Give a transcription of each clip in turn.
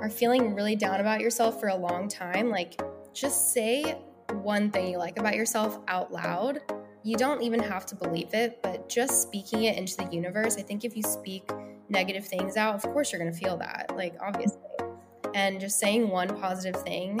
are feeling really down about yourself for a long time, like just say one thing you like about yourself out loud. You don't even have to believe it, but just speaking it into the universe, I think if you speak negative things out, of course you're going to feel that, like obviously. And just saying one positive thing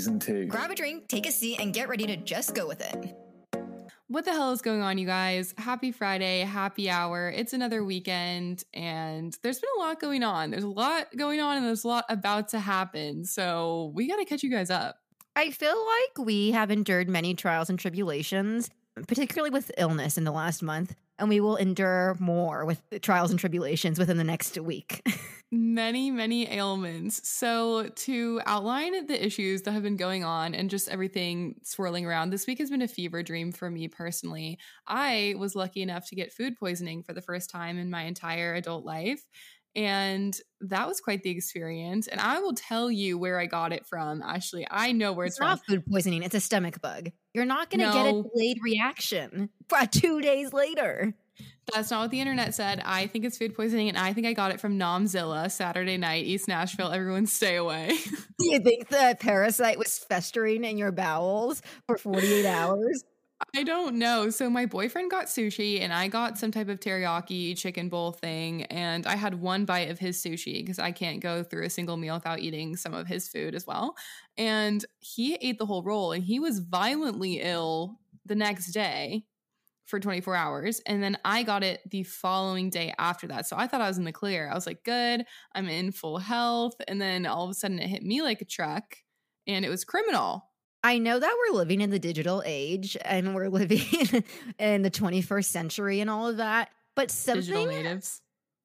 two. Grab a drink, take a seat, and get ready to just go with it. What the hell is going on, you guys? Happy Friday, happy hour. It's another weekend, and there's been a lot going on. There's a lot going on, and there's a lot about to happen. So we got to catch you guys up. I feel like we have endured many trials and tribulations, particularly with illness in the last month, and we will endure more with trials and tribulations within the next week. many, many ailments. So, to outline the issues that have been going on and just everything swirling around, this week has been a fever dream for me personally. I was lucky enough to get food poisoning for the first time in my entire adult life. And that was quite the experience. And I will tell you where I got it from. Ashley, I know where it's, it's not from. food poisoning, it's a stomach bug. You're not going to No. get a delayed reaction for uh, two days later. That's not what the internet said. I think it's food poisoning, and I think I got it from Nomzilla Saturday night, East Nashville. Everyone stay away. Do you think the parasite was festering in your bowels for 48 hours? I don't know. So my boyfriend got sushi and I got some type of teriyaki chicken bowl thing and I had one bite of his sushi because I can't go through a single meal without eating some of his food as well. And he ate the whole roll and he was violently ill the next day for 24 hours and then I got it the following day after that. So I thought I was in the clear. I was like, "Good, I'm in full health." And then all of a sudden it hit me like a truck and it was criminal. I know that we're living in the digital age and we're living in the 21st century and all of that, but something Digital natives.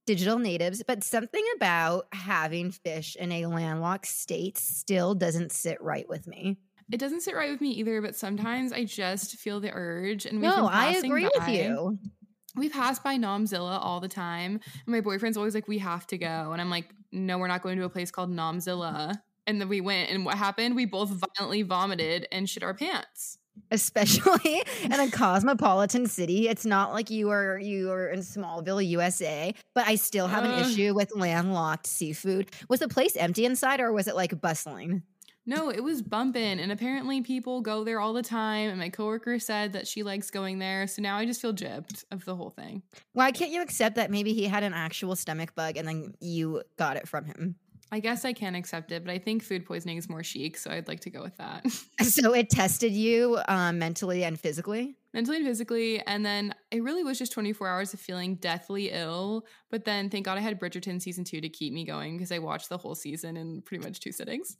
digital natives, but something about having fish in a landlocked state still doesn't sit right with me. It doesn't sit right with me either, but sometimes I just feel the urge. And we've No, I agree with you. We pass by Nomzilla all the time. And my boyfriend's always like, we have to go. And I'm like, no, we're not going to a place called Nomzilla. And then we went. And what happened? We both violently vomited and shit our pants. Especially in a cosmopolitan city. It's not like you are you are in Smallville, USA, but I still have an Ugh. issue with landlocked seafood. Was the place empty inside or was it like bustling? No, it was bumping. And apparently people go there all the time. And my coworker said that she likes going there. So now I just feel gypped of the whole thing. Why can't you accept that maybe he had an actual stomach bug and then you got it from him? I guess I can accept it, but I think food poisoning is more chic. So I'd like to go with that. So it tested you um, mentally and physically. mentally and physically. And then it really was just 24 hours of feeling deathly ill. But then thank God I had Bridgerton season two to keep me going because I watched the whole season in pretty much two sittings.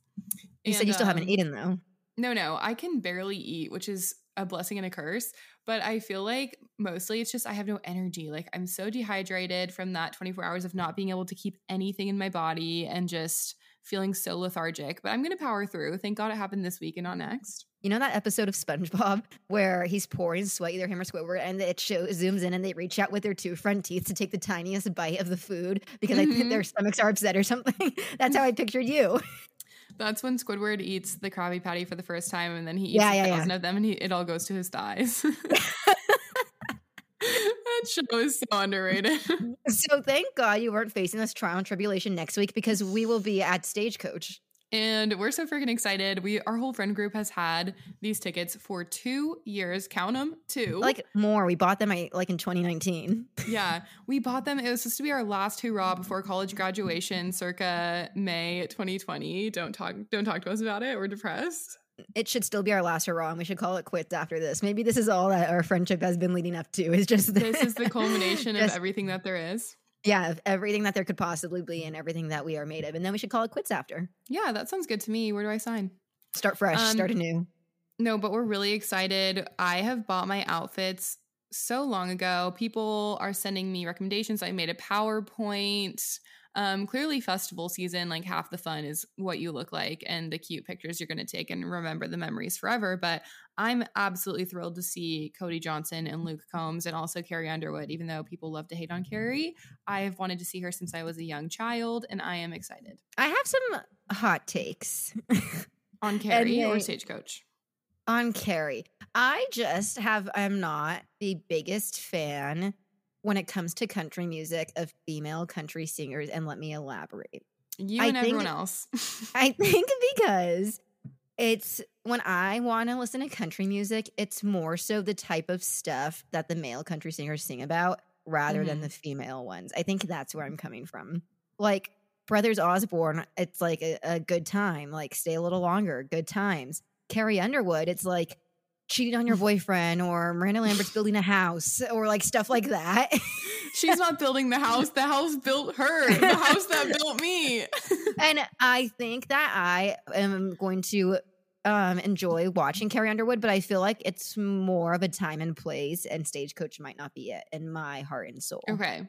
You said you still haven't um, eaten though. No, no, I can barely eat, which is a blessing and a curse. But I feel like mostly it's just I have no energy. Like I'm so dehydrated from that 24 hours of not being able to keep anything in my body and just feeling so lethargic. But I'm going to power through. Thank God it happened this week and not next. You know that episode of SpongeBob where he's pouring sweat, either him or Squidward, and it shows zooms in and they reach out with their two front teeth to take the tiniest bite of the food because I think mm-hmm. their stomachs are upset or something. That's how I pictured you. That's when Squidward eats the Krabby Patty for the first time, and then he eats Yeah, a yeah, yeah. of them, and he, it all goes to his thighs. that show is so underrated. So thank God you weren't facing this trial and tribulation next week because we will be at Stagecoach. And we're so freaking excited. We our whole friend group has had these tickets for two years. Count them, two. Like more, we bought them like in 2019. yeah, we bought them. It was supposed to be our last hurrah before college graduation, circa May 2020. Don't talk. Don't talk to us about it. We're depressed. It should still be our last hurrah, and we should call it quits after this. Maybe this is all that our friendship has been leading up to. Is just This is the culmination of everything that there is. Yeah, of everything that there could possibly be and everything that we are made of, and then we should call it quits after. Yeah, that sounds good to me. Where do I sign? Start fresh, Um, start anew. No, but we're really excited. I have bought my outfits so long ago. People are sending me recommendations. I made a PowerPoint. Um, clearly, festival season, like half the fun is what you look like and the cute pictures you're going to take and remember the memories forever. But I'm absolutely thrilled to see Cody Johnson and Luke Combs and also Carrie Underwood, even though people love to hate on Carrie. I've wanted to see her since I was a young child, and I am excited. I have some hot takes On Carrie or Stagecoach? on Carrie. I just have, I'm not the biggest fan when it comes to country music of female country singers. And let me elaborate. You I and think- everyone else. I think because it's when I want to listen to country music, it's more so the type of stuff that the male country singers sing about rather than Mhm. the female ones. I think that's where I'm coming from. Like Brothers Osborne, it's like a, a good time, like stay a little longer, good times. Carrie Underwood, it's like cheating on your boyfriend or Miranda Lambert's building a house or like stuff like that. She's not building the house. The house built her. The house that built me. and I think that I am going to um enjoy watching Carrie Underwood, but I feel like it's more of a time and place, and Stagecoach might not be it in my heart and soul. Okay.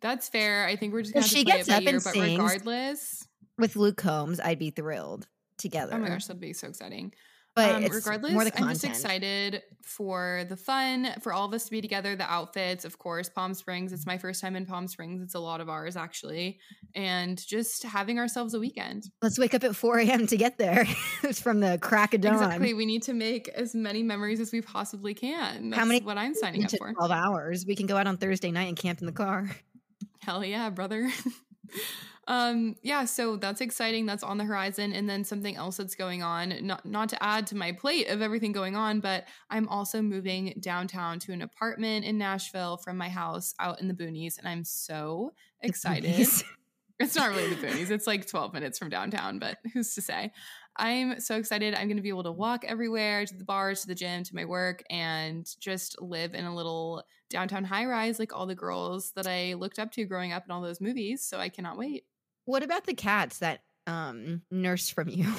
That's fair. I think we're just gonna have to she play gets up ear, and but sings- regardless. With Luke Combs, I'd be thrilled together. Oh my gosh, that'd be so exciting. But um, regardless, I'm just excited for the fun, for all of us to be together, the outfits, of course, Palm Springs. It's my first time in Palm Springs. It's a lot of ours, actually. And just having ourselves a weekend. Let's wake up at 4 a.m. to get there. it's from the crack of dawn. Exactly. We need to make as many memories as we possibly can. That's How many what I'm signing up for. 12 hours. We can go out on Thursday night and camp in the car. Hell yeah, brother. um yeah, so that's exciting. That's on the horizon and then something else that's going on, not not to add to my plate of everything going on, but I'm also moving downtown to an apartment in Nashville from my house out in the boonies and I'm so excited. It's not really the boonies. It's like 12 minutes from downtown, but who's to say? I'm so excited. I'm going to be able to walk everywhere to the bars, to the gym, to my work, and just live in a little downtown high rise like all the girls that I looked up to growing up in all those movies. So I cannot wait. What about the cats that um nurse from you?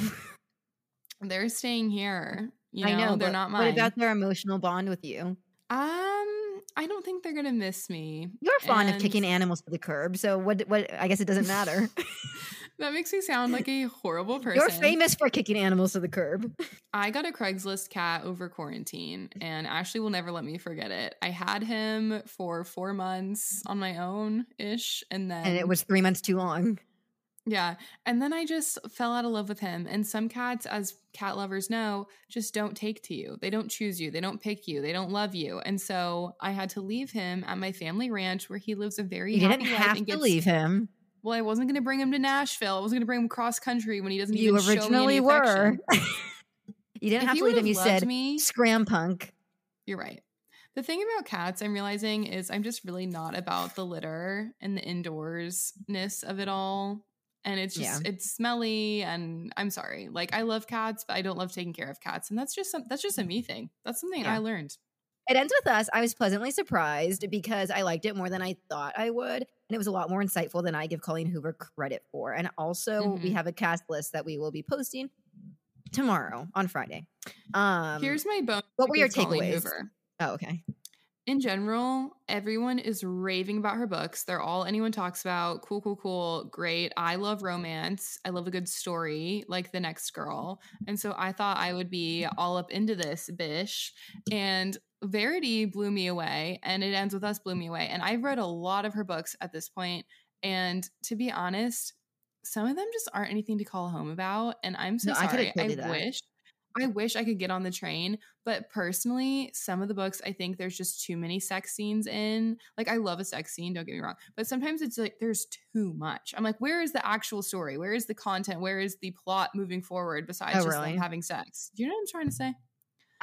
They're staying here. You know, I know they're but not mine. What about their emotional bond with you? um, I don't think they're gonna miss me. You're fond of kicking animals to the curb, so what? What? I guess it doesn't matter. That makes me sound like a horrible person. You're famous for kicking animals to the curb. I got a Craigslist cat over quarantine, and Ashley will never let me forget it. I had him for four months on my own ish, and then And it was three months too long. Yeah, and then I just fell out of love with him. And some cats, as cat lovers know, just don't take to you. They don't choose you. They don't pick you. They don't love you. And so I had to leave him at my family ranch, where he lives a very You didn't have to gets- leave him. Well, I wasn't going to bring him to Nashville. I wasn't going to bring him cross country when he doesn't You even originally were. you didn't If have to leave him. You said me, scram punk. You're right. The thing about cats I'm realizing is I'm just really not about the litter and the indoorsness of it all. And it's just it's smelly and I'm sorry. Like I love cats, but I don't love taking care of cats. And that's just some that's just a me thing. That's something Yeah. I learned. It ends with us. I was pleasantly surprised because I liked it more than I thought I would. And it was a lot more insightful than I give Colleen Hoover credit for. And also, we Mhm. have a cast list that we will be posting tomorrow on Friday. Um, Here's my bone. what were your takeaways? Oh, okay. In general, everyone is raving about her books. They're all anyone talks about. Cool, cool, cool. Great. I love romance. I love a good story, like the next girl. And so I thought I would be all up into this bish. And Verity blew me away. And it ends with us blew me away. And I've read a lot of her books at this point, And to be honest, some of them just aren't anything to call home about. And I'm so No, I sorry. told I wish. I wish I could get on the train, but personally, some of the books I think there's just too many sex scenes in. Like I love a sex scene, don't get me wrong, but sometimes it's like there's too much. I'm like, where is the actual story? Where is the content? Where is the plot moving forward besides Oh, just really? having sex? Do you know what I'm trying to say?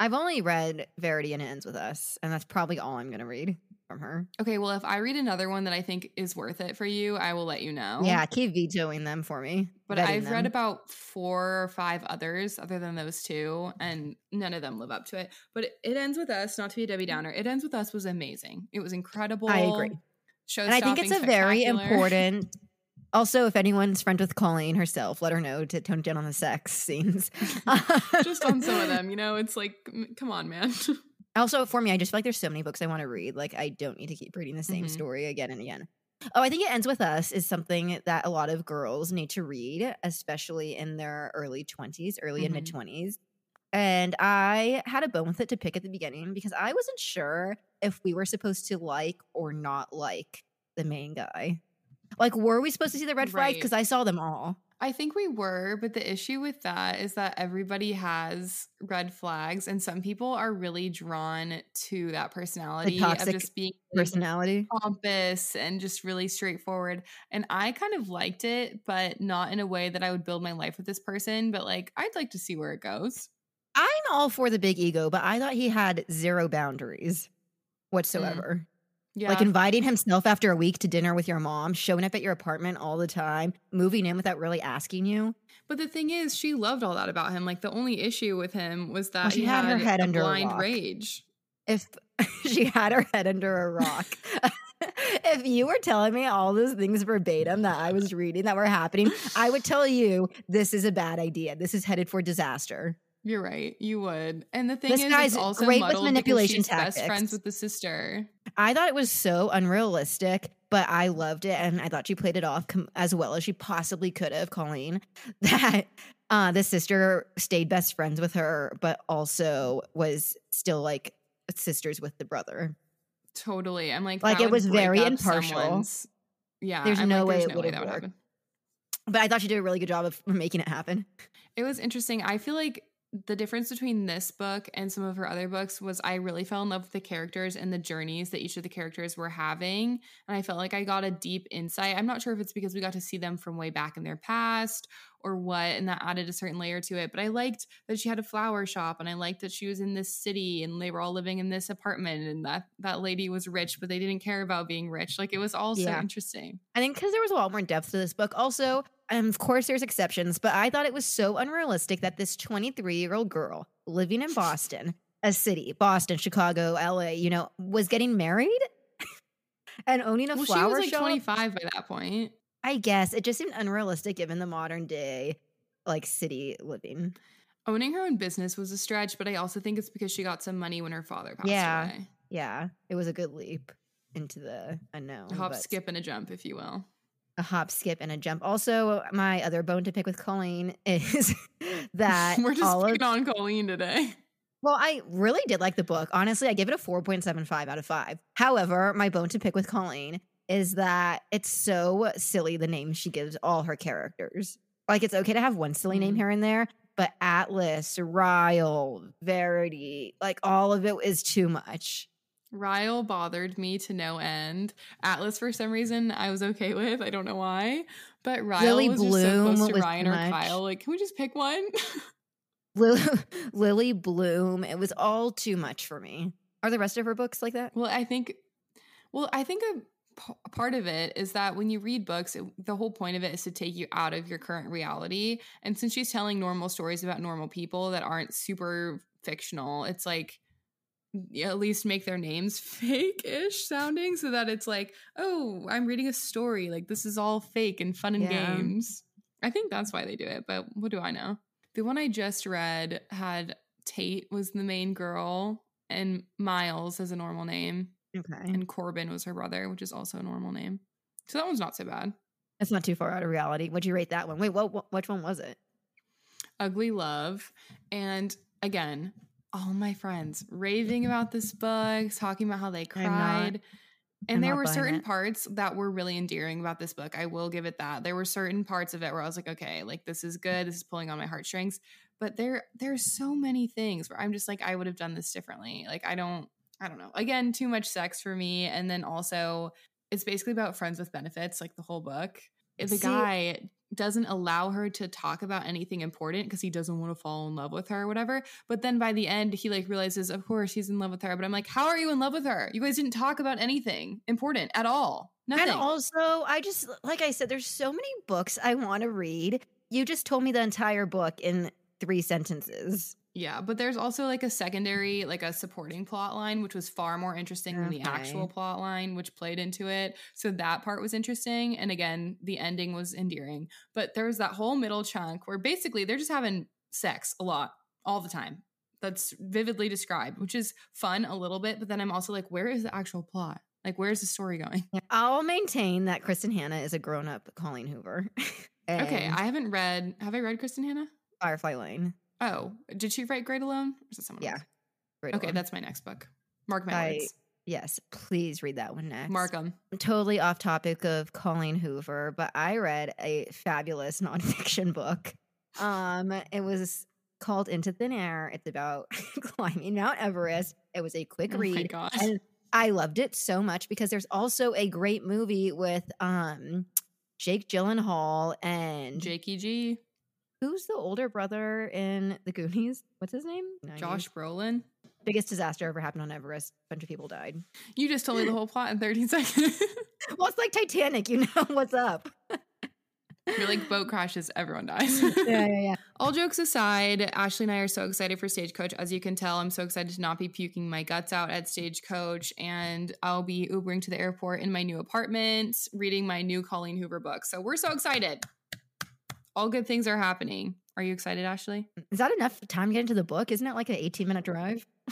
I've only read Verity and It Ends With Us, and that's probably all I'm going to read from her. Okay, well, if I read another one that I think is worth it for you, I will let you know. Yeah, keep vetoing them for me. But I've read about four or five others other than those two, and none of them live up to it. But it, it ends with us, not to be a Debbie mm-hmm. Downer. It ends with us was amazing. It was incredible. I agree. Show and I think it's a very important. Also, if anyone's friends with Colleen herself, let her know to tone down on the sex scenes. Just on some of them, you know, it's like, come on, man. Also, for me, I just feel like there's so many books I want to read. Like, I don't need to keep reading the same Mhm. story again and again. Oh, I think it ends with us is something that a lot of girls need to read, especially in their early 20s, early and Mhm. mid 20s. And I had a bone with it to pick at the beginning because I wasn't sure if we were supposed to like or not like the main guy. Like, were we supposed to see the red flags? Right. Because I saw them all. I think we were, but the issue with that is that everybody has red flags, and some people are really drawn to that personality of just being Personality. pompous and just really straightforward. And I kind of liked it, but not in a way that I would build my life with this person. But like, I'd like to see where it goes. I'm all for the big ego, but I thought he had zero boundaries mm. whatsoever. Yeah, Like inviting himself after a week to dinner with your mom, showing up at your apartment all the time, moving in without really asking you. but the thing is, she loved all that about him. Like, the only issue with him was that she he had her head under a blind rock. rage. If she had her head under a rock. if you were telling me all those things verbatim that I was reading that were happening, I would tell you this is a bad idea. This is headed for disaster. You're right. You would. And the thing This is, guy's it's also great with manipulation she's best friends with the sister. I thought it was so unrealistic, but I loved it, and I thought she played it off com- as well as she possibly could have. Colleen, that uh, the sister stayed best friends with her, but also was still like sisters with the brother. Totally. I'm like, Like, it was very impartial. someone's- Yeah. There's I'm no like, way there's it no would worked. happen. But I thought she did a really good job of making it happen. It was interesting. I feel like the difference between this book and some of her other books was I really fell in love with the characters and the journeys that each of the characters were having. And I felt like I got a deep insight. I'm not sure if it's because we got to see them from way back in their past or what, and that added a certain layer to it. But I liked that she had a flower shop and I liked that she was in this city and they were all living in this apartment and that that lady was rich, but they didn't care about being rich. Like it was all so interesting. I think because there was a lot more depth to this book. Also, um, of course, there's exceptions, but I thought it was so unrealistic that this 23 year old girl living in Boston, a city, Boston, Chicago, LA, you know, was getting married and owning a Well, she flower was like shop. 25 by that point. I guess it just seemed unrealistic given the modern day, like city living. Owning her own business was a stretch, but I also think it's because she got some money when her father passed Yeah. away. Yeah, it was a good leap into the unknown. A hop, but- skip, and a jump, if you will. A hop, skip, and a jump. Also, my other bone to pick with Colleen is that We're just all of on Colleen today. Well, I really did like the book. Honestly, I give it a 4.75 out of 5. However, my bone to pick with Colleen is that it's so silly the name she gives all her characters. Like, it's okay to have one silly name Mhm. here and there, but Atlas, Ryle, Verity, like all of it is too much. Ryle bothered me to no end. Atlas, for some reason, I was okay with. I don't know why. But Ryle Lily was just so close to Ryan or much. Kyle. Like, can we just pick one? Lily, Lily Bloom, it was all too much for me. Are the rest of her books like that? Well, I think, well, I think a, part of it is that when you read books, it, the whole point of it is to take you out of your current reality. And since she's telling normal stories about normal people that aren't super fictional, it's like at least make their names fake-ish sounding so that it's like, oh, I'm reading a story. Like this is all fake and fun and Yeah. games. I think that's why they do it, but what do I know? The one I just read had Tate was the main girl and Miles as a normal name, Okay. and Corbin was her brother, which is also a normal name. So that one's not so bad. It's not too far out of reality. Would you rate that one? Wait, what, what which one was it? Ugly Love. And again, all my friends raving about this book, talking about how they not- cried. and I'm there were certain it. parts that were really endearing about this book. I will give it that. There were certain parts of it where I was like, okay, like this is good. This is pulling on my heartstrings. But there there's so many things where I'm just like, I would have done this differently. Like I don't I don't know. Again, too much sex for me. And then also it's basically about friends with benefits, like the whole book. The See- guy doesn't allow her to talk about anything important because he doesn't want to fall in love with her or whatever. But then by the end, he like realizes, of course, he's in love with her. But I'm like, how are you in love with her? You guys didn't talk about anything important at all. Nothing. And also, I just like I said, there's so many books I want to read. You just told me the entire book in three sentences. Yeah, but there's also like a secondary, like a supporting plot line, which was far more interesting than the actual plot line, which played into it. So that part was interesting. And again, the ending was endearing. But there was that whole middle chunk where basically they're just having sex a lot all the time. That's vividly described, which is fun a little bit. But then I'm also like, where is the actual plot? Like, where's the story going? I'll maintain that Kristin Hannah is a grown up Colleen Hoover. Okay, I haven't read. Have I read Kristin Hannah? Firefly Lane. Oh, did she write Great Alone? Or is it someone Yeah, else? Great Okay, Alone. that's my next book. Mark my I- words. yes. Please read that one next. Mark them. totally off topic of Colleen Hoover, but I read a fabulous nonfiction book. Um, it was called Into Thin Air. It's about climbing Mount Everest. It was a quick Oh my read, gosh. and I loved it so much because there's also a great movie with um Jake Gyllenhaal and Jakey G, who's the older brother in The Goonies? What's his name? 90s. Josh Brolin. Biggest disaster ever happened on Everest. A bunch of people died. You just told me the whole plot in 30 seconds. Well, it's like Titanic. You know what's up. You're like boat crashes, everyone dies. yeah, yeah, yeah. All jokes aside, Ashley and I are so excited for Stagecoach. As you can tell, I'm so excited to not be puking my guts out at Stagecoach, and I'll be Ubering to the airport in my new apartment, reading my new Colleen Hoover book. So we're so excited. All good things are happening. Are you excited, Ashley? Is that enough time to get into the book? Isn't it like an 18 minute drive?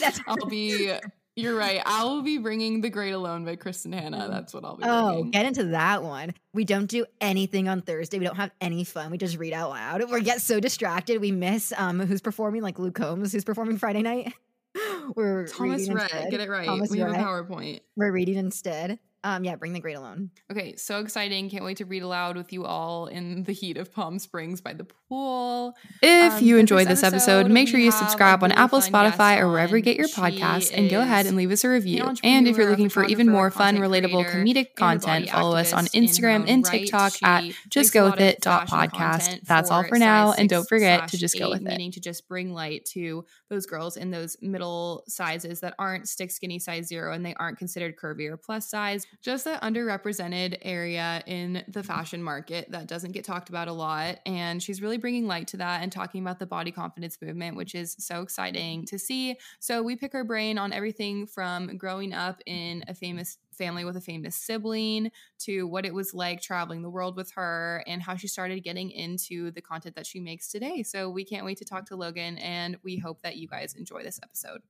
That's- I'll be. You're right. I'll be bringing The Great Alone by Kristin Hannah. That's what I'll be. oh, bringing. get into that one. We don't do anything on Thursday. We don't have any fun. We just read out loud. We get so distracted. We miss um who's performing, like Luke Combs, who's performing Friday night. We're Thomas Rhett, instead. get it right. Thomas we have a PowerPoint. We're reading instead. Um, yeah, bring the great alone. Okay, so exciting. Can't wait to read aloud with you all in the heat of Palm Springs by the pool. If Um, you enjoyed this episode, episode, make sure you subscribe on Apple, Spotify, or wherever you get your podcasts, and go ahead and leave us a review. And if you're looking for even more fun, relatable comedic content, follow us on Instagram and right. TikTok She at just go with it dot podcast. That's all for for now, and don't forget to just go with it. Meaning to just bring light to those girls in those middle sizes that aren't stick skinny size zero and they aren't considered curvy or plus size. Just that underrepresented area in the mm-hmm. fashion market that doesn't get talked about a lot. And she's really bringing light to that and talking about the body confidence movement, which is so exciting to see. So we pick her brain on everything from growing up in a famous family with a famous sibling to what it was like traveling the world with her and how she started getting into the content that she makes today. So we can't wait to talk to Logan and we hope that you guys enjoy this episode.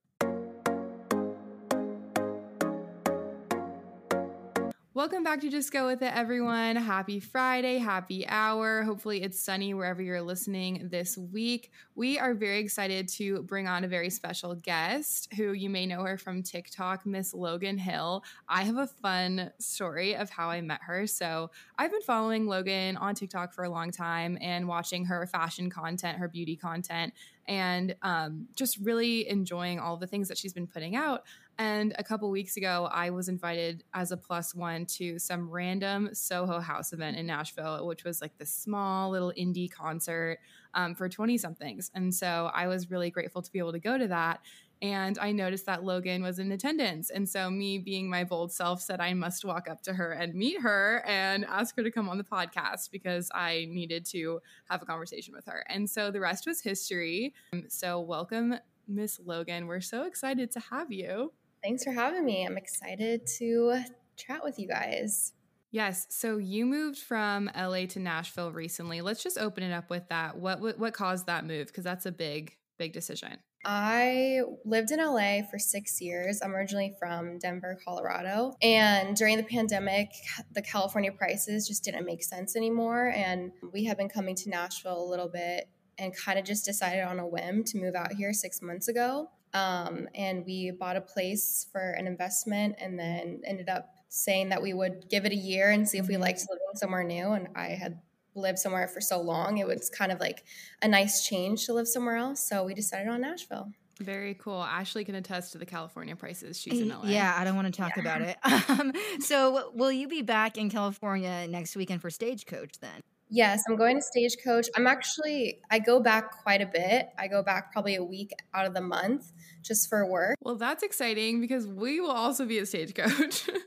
Welcome back to Just Go With It, everyone. Happy Friday, happy hour. Hopefully, it's sunny wherever you're listening this week. We are very excited to bring on a very special guest who you may know her from TikTok, Miss Logan Hill. I have a fun story of how I met her. So, I've been following Logan on TikTok for a long time and watching her fashion content, her beauty content, and um, just really enjoying all the things that she's been putting out. And a couple weeks ago, I was invited as a plus one to some random Soho House event in Nashville, which was like this small little indie concert um, for 20 somethings. And so I was really grateful to be able to go to that. And I noticed that Logan was in attendance. And so, me being my bold self, said I must walk up to her and meet her and ask her to come on the podcast because I needed to have a conversation with her. And so, the rest was history. So, welcome, Miss Logan. We're so excited to have you. Thanks for having me. I'm excited to chat with you guys. Yes. So you moved from LA to Nashville recently. Let's just open it up with that. What what, what caused that move? Because that's a big big decision. I lived in LA for six years. I'm originally from Denver, Colorado. And during the pandemic, the California prices just didn't make sense anymore. And we had been coming to Nashville a little bit and kind of just decided on a whim to move out here six months ago. Um, and we bought a place for an investment and then ended up saying that we would give it a year and see if we liked living somewhere new. And I had lived somewhere for so long, it was kind of like a nice change to live somewhere else. So we decided on Nashville. Very cool. Ashley can attest to the California prices. She's in LA. Yeah, I don't want to talk about it. Um, so, will you be back in California next weekend for Stagecoach then? Yes, I'm going to Stagecoach. I'm actually, I go back quite a bit. I go back probably a week out of the month just for work. Well, that's exciting because we will also be at Stagecoach.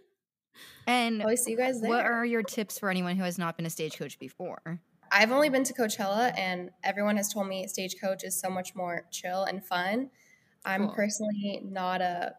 And Always see you guys there. what are your tips for anyone who has not been a Stagecoach before? I've only been to Coachella, and everyone has told me Stagecoach is so much more chill and fun. I'm Cool. personally not a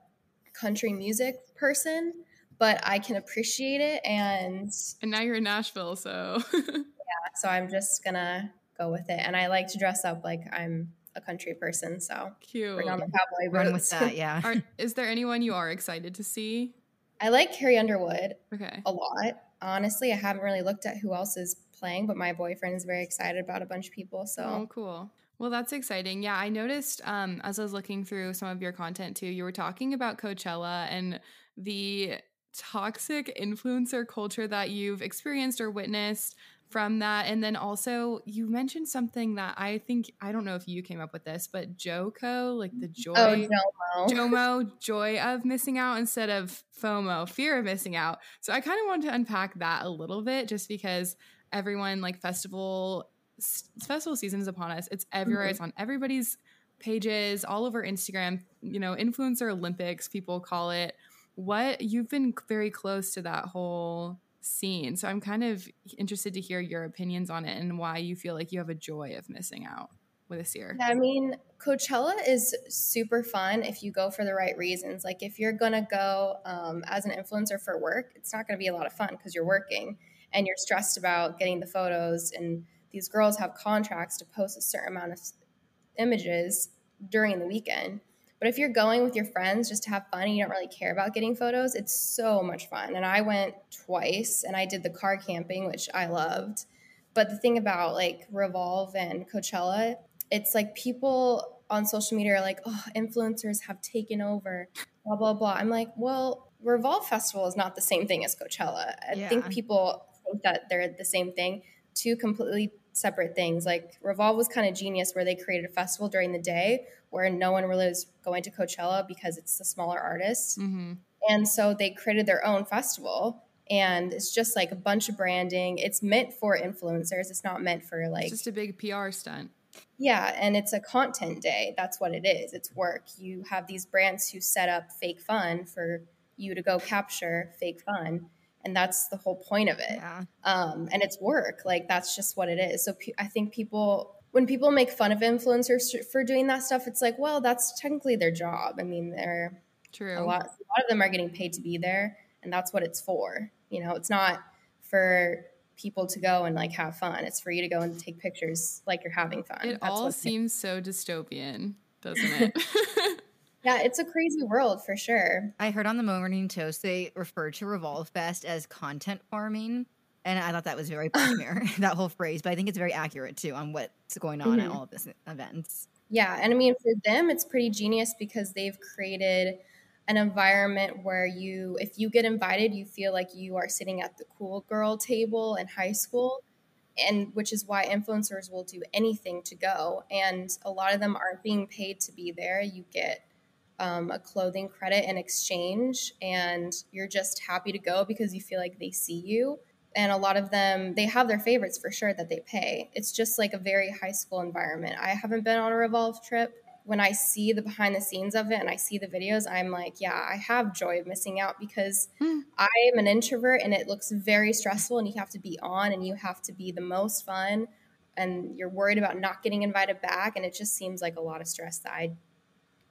country music person, but I can appreciate it, and and now you're in Nashville, so so I'm just gonna go with it. And I like to dress up like I'm a country person, so Cute. bring on the cowboy Run with that, yeah. Are, is there anyone you are excited to see? I like Carrie Underwood Okay. a lot. Honestly, I haven't really looked at who else is playing, but my boyfriend is very excited about a bunch of people. So Oh, cool. Well, that's exciting. Yeah, I noticed um, as I was looking through some of your content too, you were talking about Coachella and the toxic influencer culture that you've experienced or witnessed from that. And then also, you mentioned something that I think, I don't know if you came up with this, but Joco, like the joy. oh no, JOMO, joy of missing out instead of FOMO, fear of missing out. So I kind of wanted to unpack that a little bit just because everyone like festival festival season is upon us. It's everywhere. Mhm. It's on everybody's pages, all over Instagram, you know, influencer Olympics, people call it. What you've been very close to that whole scene. So I'm kind of interested to hear your opinions on it and why you feel like you have a joy of missing out with this year. I mean, Coachella is super fun if you go for the right reasons. Like, if you're gonna go um, as an influencer for work, it's not gonna be a lot of fun because you're working and you're stressed about getting the photos. And these girls have contracts to post a certain amount of images during the weekend. But if you're going with your friends just to have fun and you don't really care about getting photos, it's so much fun. And I went twice and I did the car camping, which I loved. But the thing about like Revolve and Coachella, it's like people on social media are like, oh, influencers have taken over, blah, blah, blah. I'm like, well, Revolve Festival is not the same thing as Coachella. I Yeah. think people think that they're the same thing, two completely separate things. Like Revolve was kind of genius where they created a festival during the day where no one really was going to Coachella because it's the smaller artists. Mm-hmm. And so they created their own festival. And it's just like a bunch of branding. It's meant for influencers. It's not meant for like It's just a big PR stunt. yeah, and it's a content day. That's what it is. It's work. You have these brands who set up fake fun for you to go capture fake fun, and that's the whole point of it. Yeah. Um, and it's work. Like that's just what it is. So pe- I think people, when people make fun of influencers for doing that stuff, it's like, well, that's technically their job. I mean, they're True. a lot. A lot of them are getting paid to be there, and that's what it's for. You know, it's not for people to go and like have fun. It's for you to go and take pictures like you're having fun. It That's all seems so dystopian, doesn't it? Yeah, it's a crazy world for sure. I heard on the Morning Toast they referred to Revolve Fest as content farming. And I thought that was very Mirror, that whole phrase. But I think it's very accurate too on what's going on at Mhm. all of these events. Yeah, and I mean for them it's pretty genius because they've created an environment where you if you get invited, you feel like you are sitting at the cool girl table in high school. And which is why influencers will do anything to go. And a lot of them aren't being paid to be there. You get um, a clothing credit in exchange, and you're just happy to go because you feel like they see you. And a lot of them, they have their favorites for sure that they pay. It's just like a very high school environment. I haven't been on a Revolve trip. When I see the behind the scenes of it and I see the videos, I'm like, yeah, I have joy of missing out because Hmm. I am an introvert and it looks very stressful and you have to be on and you have to be the most fun and you're worried about not getting invited back and it just seems like a lot of stress that I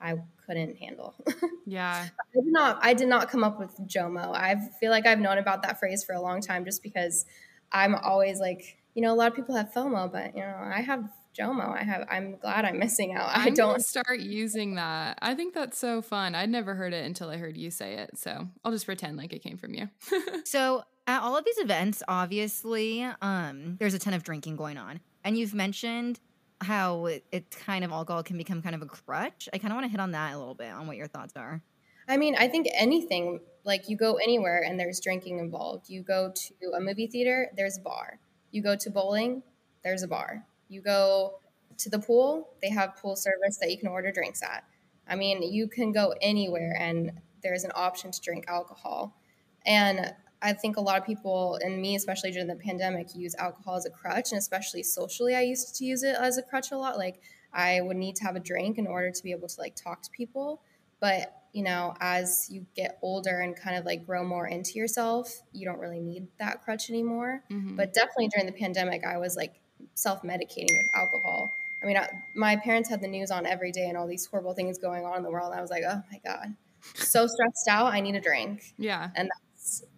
I couldn't handle. yeah. I did not I did not come up with JOMO. I feel like I've known about that phrase for a long time just because I'm always like, you know, a lot of people have FOMO, but you know, I have JOMO. I have I'm glad I'm missing out. I I'm don't start using that. I think that's so fun. I'd never heard it until I heard you say it. So I'll just pretend like it came from you. So at all of these events, obviously, um, there's a ton of drinking going on. And you've mentioned how it, it kind of alcohol can become kind of a crutch. I kind of want to hit on that a little bit on what your thoughts are. I mean, I think anything, like you go anywhere and there's drinking involved. You go to a movie theater, there's a bar. You go to bowling, there's a bar. You go to the pool, they have pool service that you can order drinks at. I mean, you can go anywhere and there's an option to drink alcohol. And I think a lot of people, and me especially during the pandemic, use alcohol as a crutch. And especially socially, I used to use it as a crutch a lot. Like I would need to have a drink in order to be able to like talk to people. But you know, as you get older and kind of like grow more into yourself, you don't really need that crutch anymore. Mhm. But definitely during the pandemic, I was like self medicating with alcohol. I mean, I, my parents had the news on every day and all these horrible things going on in the world. And I was like, oh my God, so stressed out. I need a drink. yeah. And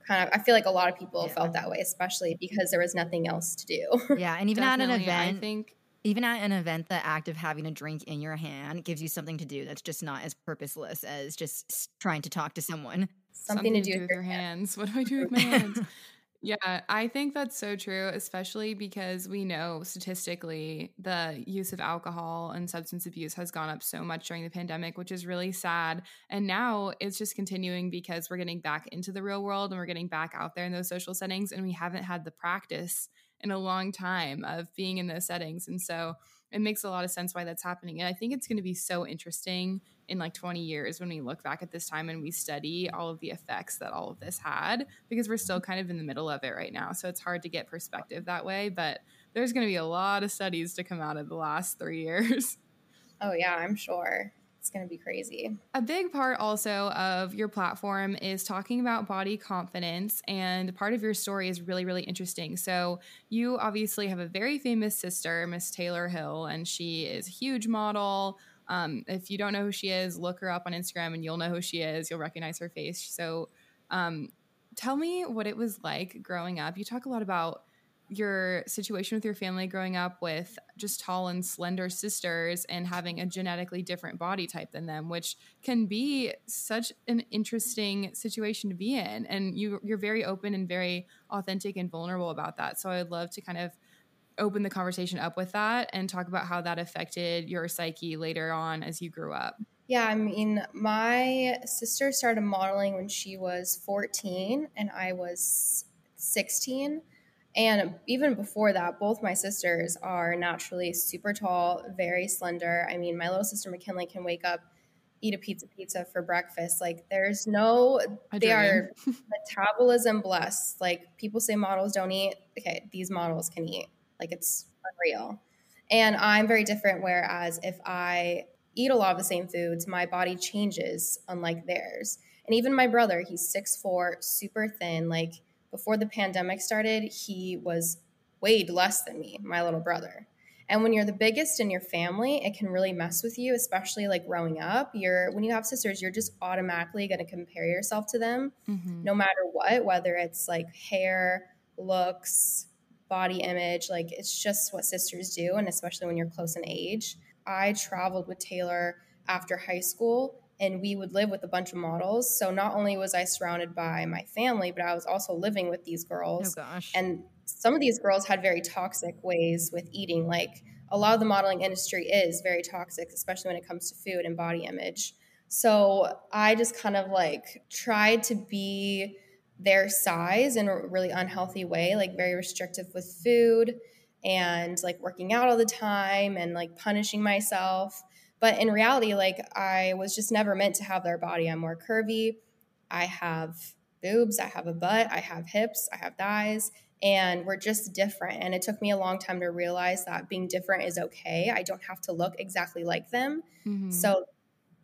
kind of, I feel like a lot of people Yeah. felt that way, especially because there was nothing else to do. Yeah, and even at an event I think Even at an event, the act of having a drink in your hand gives you something to do that's just not as purposeless as just trying to talk to someone. Something, to do with your hands. What do I do with my hands? Yeah, I think that's so true, especially because we know statistically the use of alcohol and substance abuse has gone up so much during the pandemic, which is really sad. And now it's just continuing because we're getting back into the real world and we're getting back out there in those social settings, and we haven't had the practice in a long time of being in those settings. And so it makes a lot of sense why that's happening. And I think it's going to be so interesting in like 20 years when we look back at this time and we study all of the effects that all of this had because we're still kind of in the middle of it right now. So it's hard to get perspective that way. But there's going to be a lot of studies to come out of the last three years. Oh, yeah, I'm sure. It's going to be crazy. A big part also of your platform is talking about body confidence, and part of your story is really, really interesting. So, you obviously have a very famous sister, Miss Taylor Hill, and she is a huge model. Um, if you don't know who she is, look her up on Instagram and you'll know who she is. You'll recognize her face. So, um, tell me what it was like growing up. You talk a lot about your situation with your family growing up with just tall and slender sisters and having a genetically different body type than them which can be such an interesting situation to be in. And you you're very open and very authentic and vulnerable about that. So i'd love to kind of open the conversation up with that and talk about how that affected your psyche later on as you grew up. Yeah, I mean, my sister started modeling when she was 14 and I was 16. And even before that, both my sisters are naturally super tall, very slender. I mean, my little sister McKinley can wake up, eat a pizza pizza for breakfast. Like, there's no, they are metabolism blessed. Like, people say models don't eat. Okay, these models can eat. Like, it's unreal. And I'm very different. Whereas if I eat a lot of the same foods, my body changes unlike theirs. And even my brother, he's 6'4, super thin. Like before the pandemic started, he was weighed less than me, my little brother. And when you're the biggest in your family, it can really mess with you, especially like growing up. You're when you have sisters, you're just automatically going to compare yourself to them Mhm. no matter what, whether it's like hair, looks, body image, like it's just what sisters do. And especially when you're close in age. I traveled with Taylor after high school and we would live with a bunch of models. So not only was I surrounded by my family, but I was also living with these Oh girls. gosh. And some of these girls had very toxic ways with eating. Like a lot of the modeling industry is very toxic, especially when it comes to food and body image. So I just kind of like tried to be their size in a really unhealthy way, like very restrictive with food and like working out all the time and like punishing myself. But in reality, like I was just never meant to have their body. I'm more curvy. I have boobs, I have a butt, I have hips, I have thighs, and we're just different. And it took me a long time to realize that being different is okay. I don't have to look exactly like them. Mhm. So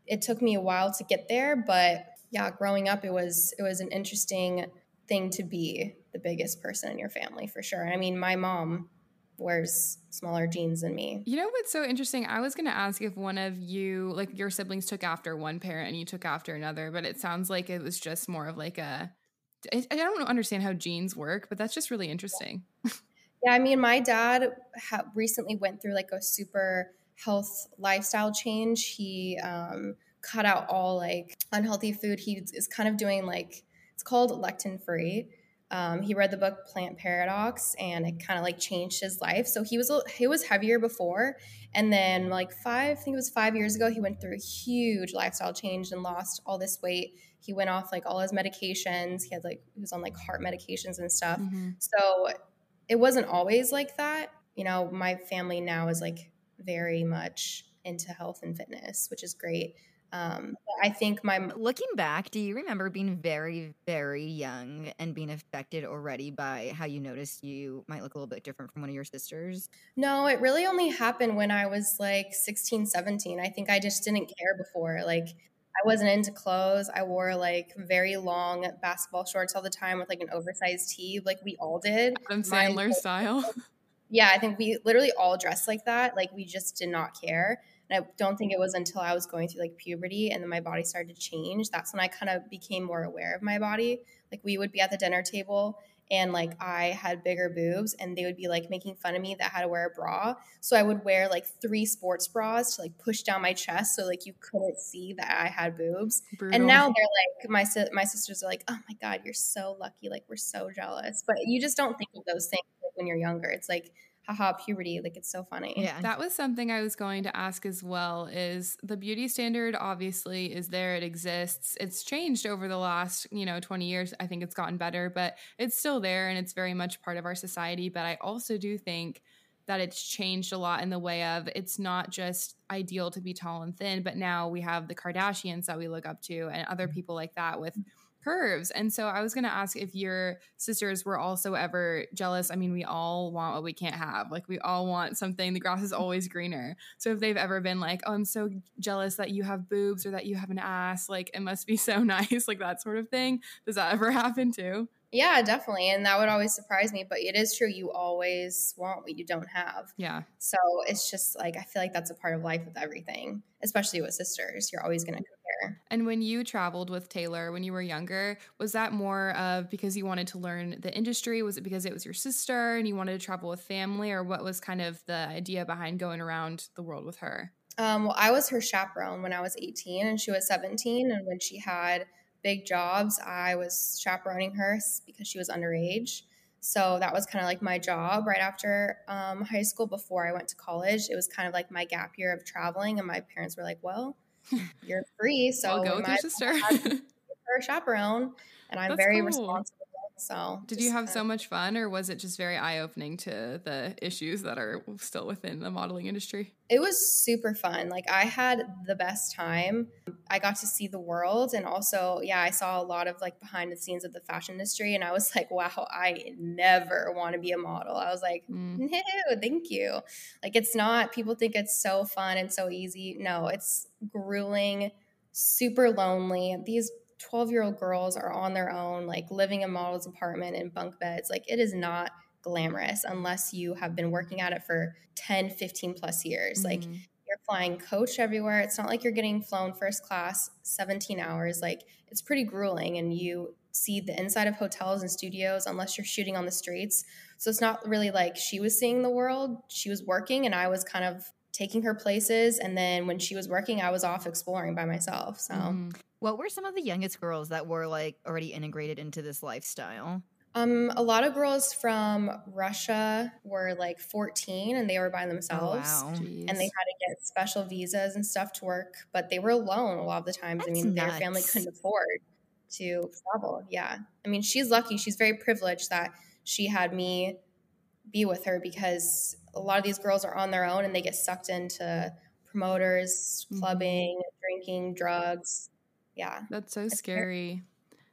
it took me a while to get there, but yeah, growing up it was it was an interesting thing to be the biggest person in your family for sure. I mean, my mom wears smaller jeans than me. You know what's so interesting? I was going to ask if one of you, like your siblings, took after one parent and you took after another, but it sounds like it was just more of like a. I don't understand how genes work, but that's just really interesting. Yeah, I mean, my dad ha- recently went through like a super health lifestyle change. He um, cut out all like unhealthy food. He is kind of doing like it's called lectin free. Um, he read the book Plant Paradox, and it kind of like changed his life. So he was he was heavier before, and then like five, I think it was five years ago, he went through a huge lifestyle change and lost all this weight. He went off like all his medications. He had like he was on like heart medications and stuff. Mhm. So it wasn't always like that. You know, my family now is like very much into health and fitness, which is great. Um, I think my Looking back, do you remember being very, very young and being affected already by how you noticed you might look a little bit different from one of your sisters? no, it really only happened when I was like 16, 17. I think I just didn't care before. Like I wasn't into clothes. I wore like very long basketball shorts all the time with like an oversized tee, like we all did. Adam Sandler style. yeah, I think we literally all dressed like that. Like we just did not care. And I don't think it was until I was going through like puberty and then my body started to change. That's when I kind of became more aware of my body. Like we would be at the dinner table and like I had bigger boobs and they would be like making fun of me that I had to wear a bra. So I would wear like three sports bras to like push down my chest so like you couldn't see that I had boobs. Brutal. And now they're like my si- my sisters are like, "Oh my god, you're so lucky. Like we're so jealous." But you just don't think of those things like, when you're younger. It's like haha puberty like it's so funny. Yeah. That was something I was going to ask as well is the beauty standard obviously is there it exists. It's changed over the last, you know, 20 years. I think it's gotten better, but it's still there and it's very much part of our society, but I also do think that it's changed a lot in the way of it's not just ideal to be tall and thin, but now we have the Kardashians that we look up to and other mm-hmm. people like that with curves. And so I was going to ask if your sisters were also ever jealous. I mean, we all want what we can't have. Like, we all want something. The grass is mm. always greener. So if they've ever been like, oh, I'm so jealous that you have boobs or that you have an ass, like, it must be so nice, like that sort of thing. Does that ever happen too? Yeah, definitely. And that would always surprise me, but it is true you always want what you don't have. Yeah. So it's just like I feel like that's a part of life with everything, especially with sisters. You're always going to compare. And when you traveled with Taylor when you were younger, was that more of because you wanted to learn the industry? Was it because it was your sister and you wanted to travel with family? Or what was kind of the idea behind going around the world with her? Um, well, I was her chaperone when I was 18 and she was 17. And when she had big jobs, I was chaperoning her because she was underage. So that was kind of like my job right after um, high school before I went to college. It was kind of like my gap year of traveling. And my parents were like, well, you're free. So I'll go with your might sister. her a chaperone. And I'm That's very cool. responsible. So Did you have so much fun, or was it just very eye opening to the issues that are still within the modeling industry? It was super fun. Like I had the best time. I got to see the world and also, yeah, I saw a lot of like behind the scenes of the fashion industry and I was like, wow, I never want to be a model. I was like, Mm. no, thank you. Like it's not people think it's so fun and so easy. No, it's grueling, super lonely. These 12 year old girls are on their own, like living in model's apartment in bunk beds. Like it is not glamorous unless you have been working at it for 10, 15 plus years. Like Mhm. you're flying coach everywhere. It's not like you're getting flown first class 17 hours. Like it's pretty grueling and you see the inside of hotels and studios unless you're shooting on the streets. So it's not really like she was seeing the world. She was working and I was kind of taking her places and then when she was working I was off exploring by myself. So Mhm. What were some of the youngest girls that were like already integrated into this lifestyle? um a lot of girls from Russia were like 14 and they were by themselves. Oh, wow. And they had to get special visas and stuff to work, but they were alone a lot of the times. I mean, their family couldn't afford to travel. Yeah. I mean, she's lucky. She's very privileged that she had me be with her because a lot of these girls are on their own and they get sucked into promoters, Mhm. clubbing, drinking, drugs. Yeah. That's so It's scary.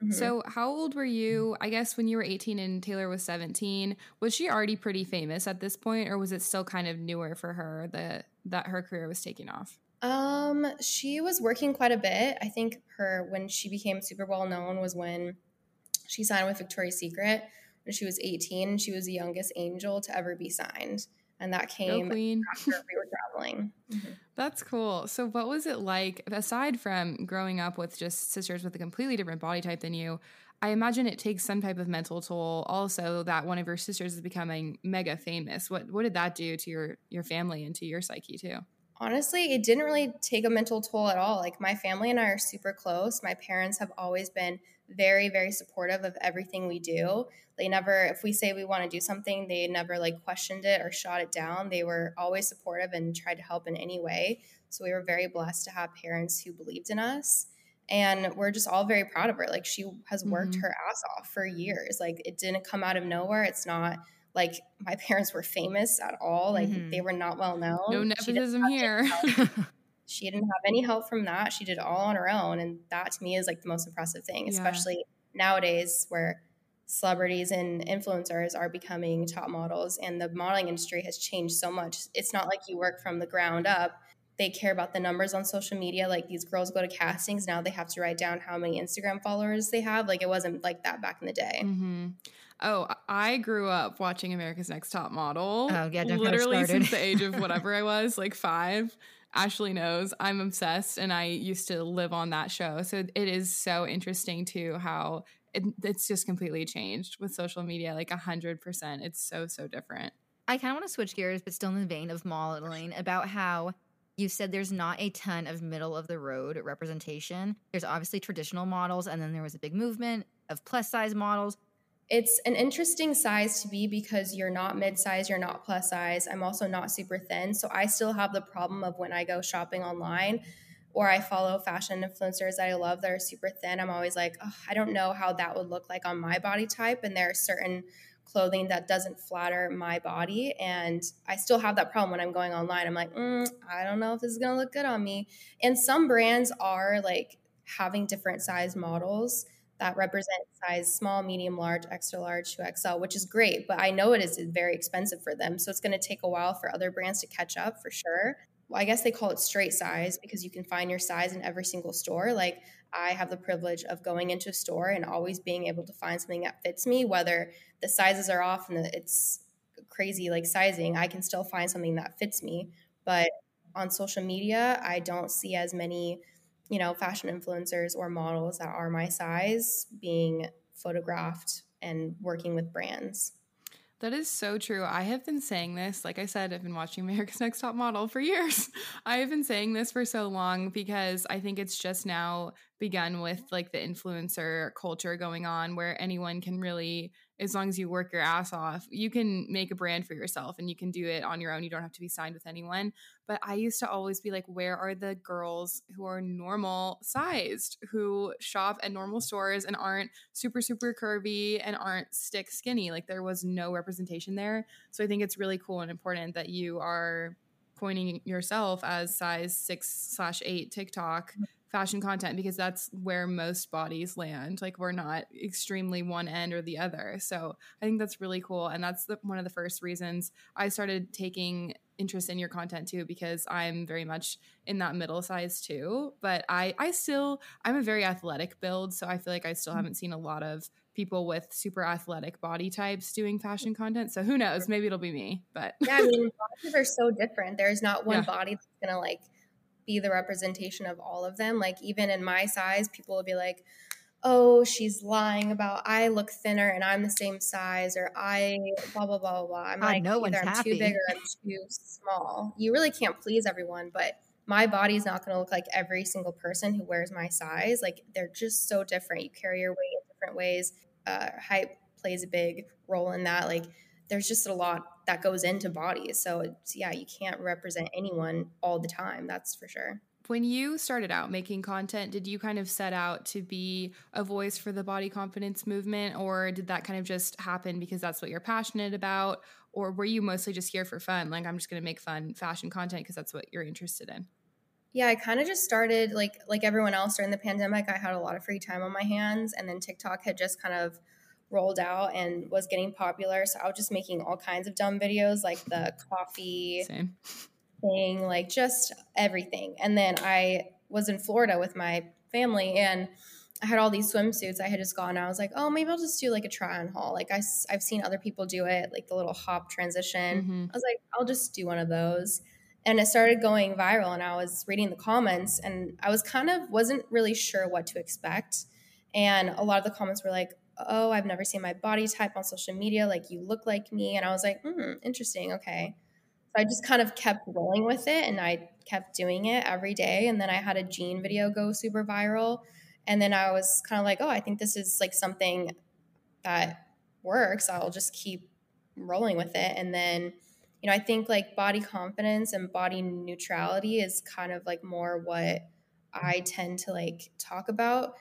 Mhm. So, how old were you? I guess when you were 18 and Taylor was 17, was she already pretty famous at this point, or was it still kind of newer for her that that her career was taking off? Um, she was working quite a bit. I think her when she became super well known was when she signed with Victoria's Secret when she was 18 and she was the youngest angel to ever be signed. And that came Queen. after we were traveling. Mm-hmm. That's cool. So, what was it like, aside from growing up with just sisters with a completely different body type than you? I imagine it takes some type of mental toll. Also, that one of your sisters is becoming mega famous. What what did that do to your your family and to your psyche too? Honestly, it didn't really take a mental toll at all. Like my family and I are super close. My parents have always been very, very supportive of everything we do. They never, if we say we want to do something, they never like questioned it or shot it down. They were always supportive and tried to help in any way. So we were very blessed to have parents who believed in us. And we're just all very proud of her. Like she has worked Mhm. her ass off for years. Like it didn't come out of nowhere. It's not like my parents were famous at all. Like Mhm. they were not well known. No nepotism here. she didn't have any help from that. She did it all on her own. And that to me is like the most impressive thing, Yeah. especially nowadays where celebrities and influencers are becoming top models and the modeling industry has changed so much. It's not like you work from the ground up. They care about the numbers on social media. Like these girls go to castings, now they have to write down how many Instagram followers they have. Like it wasn't like that back in the day. hmm Oh, I grew up watching America's Next Top Model. Oh, yeah, don't get me literally since the age of whatever I was, like five. Ashley knows I'm obsessed, and I used to live on that show. So it is so interesting too how it, it's just completely changed with social media, like a hundred percent. It's so so different. I kind of want to switch gears, but still in the vein of modeling, about how you said there's not a ton of middle of the road representation. There's obviously traditional models, and then there was a big movement of plus size models. It's an interesting size to be because you're not mid size, you're not plus size. I'm also not super thin. So I still have the problem of when I go shopping online or I follow fashion influencers that I love that are super thin. I'm always like, oh, I don't know how that would look like on my body type. And there are certain clothing that doesn't flatter my body. And I still have that problem when I'm going online. I'm like, mm, I don't know if this is going to look good on me. And some brands are like having different size models that represent size small, medium, large, extra large, to XL, which is great. But I know it is very expensive for them. So it's going to take a while for other brands to catch up for sure. Well, I guess they call it straight size because you can find your size in every single store. Like I have the privilege of going into a store and always being able to find something that fits me, whether the sizes are off and it's crazy like sizing, I can still find something that fits me. But on social media, I don't see as many, you know, fashion influencers or models that are my size being photographed and working with brands. That is so true. I have been saying this, like I said, I've been watching America's Next Top Model for years. I have been saying this for so long because I think it's just now begun with like the influencer culture going on where anyone can really as long as you work your ass off, you can make a brand for yourself and you can do it on your own. You don't have to be signed with anyone. But I used to always be like, where are the girls who are normal sized, who shop at normal stores and aren't super, super curvy and aren't stick skinny? Like there was no representation there. So I think it's really cool and important that you are coining yourself as size six slash eight TikTok mm-hmm. Fashion content because that's where most bodies land. Like we're not extremely one end or the other. So I think that's really cool. And that's the, one of the first reasons I started taking interest in your content too because I'm very much in that middle size too. But I I still I'm a very athletic build, so I feel like I still mm. haven't seen a lot of people with super athletic body types doing fashion content. So who knows? Maybe it'll be me. But yeah, I mean bodies are so different. There's not one yeah. body that's gonna like be the representation of all of them. Like even in my size, people will be like, "Oh, she's lying about I look thinner and I'm the same size," or "I blah blah blah blah." I'm like, no either I'm happy. too big or I'm too small. You really can't please everyone, but my body is not going to look like every single person who wears my size. Like they're just so different. You carry your weight in different ways. Uh, height plays a big role in that. Like there's just a lot that goes into bodies. So it's, yeah, you can't represent anyone all the time. That's for sure. When you started out making content, did you kind of set out to be a voice for the body confidence movement, or did that kind of just happen because that's what you're passionate about? Or were you mostly just here for fun? Like, I'm just going to make fun fashion content because that's what you're interested in? Yeah, I kind of just started like like everyone else during the pandemic. I had a lot of free time on my hands, and then TikTok had just kind of rolled out and was getting popular. So I was just making all kinds of dumb videos like the coffee Same. thing, like just everything. And then I was in Florida with my family and I had all these swimsuits I had just gotten. I was like, oh, maybe I'll just do like a try on haul. Like I, I've seen other people do it, like the little hop transition. Mm-hmm. I was like, I'll just do one of those. And it started going viral and I was reading the comments and I was kind of wasn't really sure what to expect. And a lot of the comments were like, oh, I've never seen my body type on social media. Like, you look like me. And I was like, hmm, interesting. Okay. So I just kind of kept rolling with it and I kept doing it every day. And then I had a jean video go super viral. And then I was kind of like, oh, I think this is like something that works. I'll just keep rolling with it. And then, you know, I think like body confidence and body neutrality is kind of like more what I tend to like talk about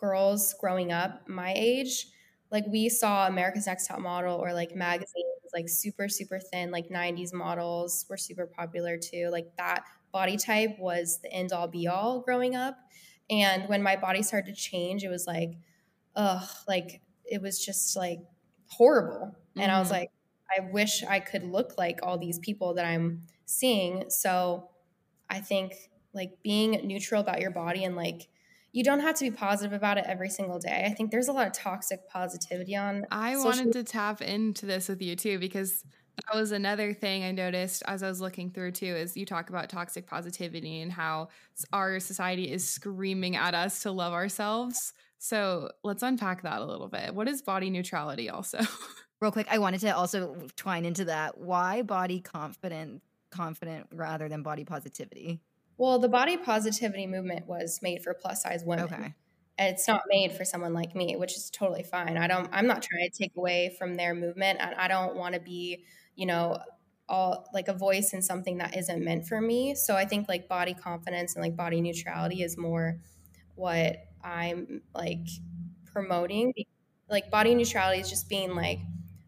girls growing up my age, like we saw America's Next Top Model or like magazines, like super, super thin, like 90s models were super popular too. Like that body type was the end all be all growing up. And when my body started to change, it was like, ugh, like it was just like horrible. Mm-hmm. And I was mm-hmm. like, I wish I could look like all these people that I'm seeing. So I think like being neutral about your body and like you don't have to be positive about it every single day. I think there's a lot of toxic positivity on. I wanted to tap into this with you too because that was another thing I noticed as I was looking through too is you talk about toxic positivity and how our society is screaming at us to love ourselves. So let's unpack that a little bit. What is body neutrality also? Real quick, I wanted to also twine into that. Why body confident confident rather than body positivity? Well, the body positivity movement was made for plus size women. Okay. And it's not made for someone like me, which is totally fine. I don't I'm not trying to take away from their movement and I don't want to be, you know, all like a voice in something that isn't meant for me. So I think like body confidence and like body neutrality is more what I'm like promoting. Like body neutrality is just being like,